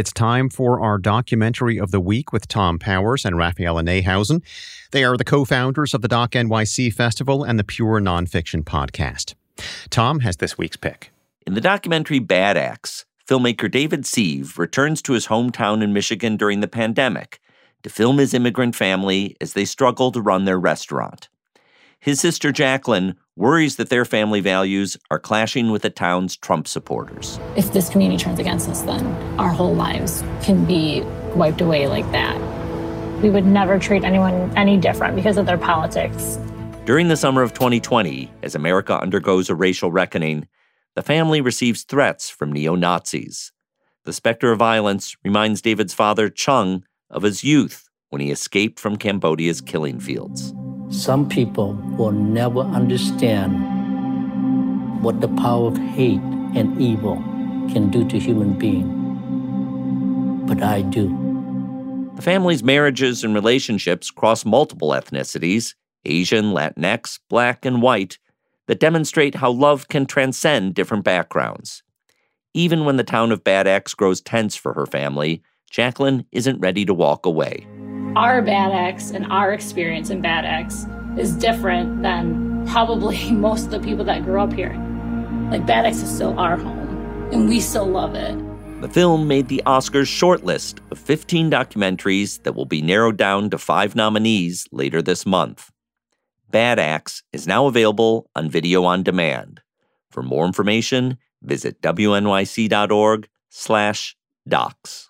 It's time for our documentary of the week with Tom Powers and Raphaela Neihausen. They are the co founders of the Doc NYC Festival and the Pure Nonfiction Podcast. Tom has this week's pick. In the documentary Bad Axe, filmmaker David Siev returns to his hometown in Michigan during the pandemic to film his immigrant family as they struggle to run their restaurant. His sister Jacqueline worries that their family values are clashing with the town's Trump supporters. If this community turns against us, then our whole lives can be wiped away like that. We would never treat anyone any different because of their politics. During the summer of 2020, as America undergoes a racial reckoning, the family receives threats from neo Nazis. The specter of violence reminds David's father, Chung, of his youth when he escaped from Cambodia's killing fields. Some people will never understand what the power of hate and evil can do to human being. But I do. The family's marriages and relationships cross multiple ethnicities Asian, Latinx, black, and white that demonstrate how love can transcend different backgrounds. Even when the town of Bad Axe grows tense for her family, Jacqueline isn't ready to walk away our Bad Axe and our experience in Bad Axe is different than probably most of the people that grew up here. Like Bad Axe is still our home, and we still love it. The film made the Oscars shortlist of 15 documentaries that will be narrowed down to five nominees later this month. Bad Axe is now available on video on demand. For more information, visit wnyc.org slash docs.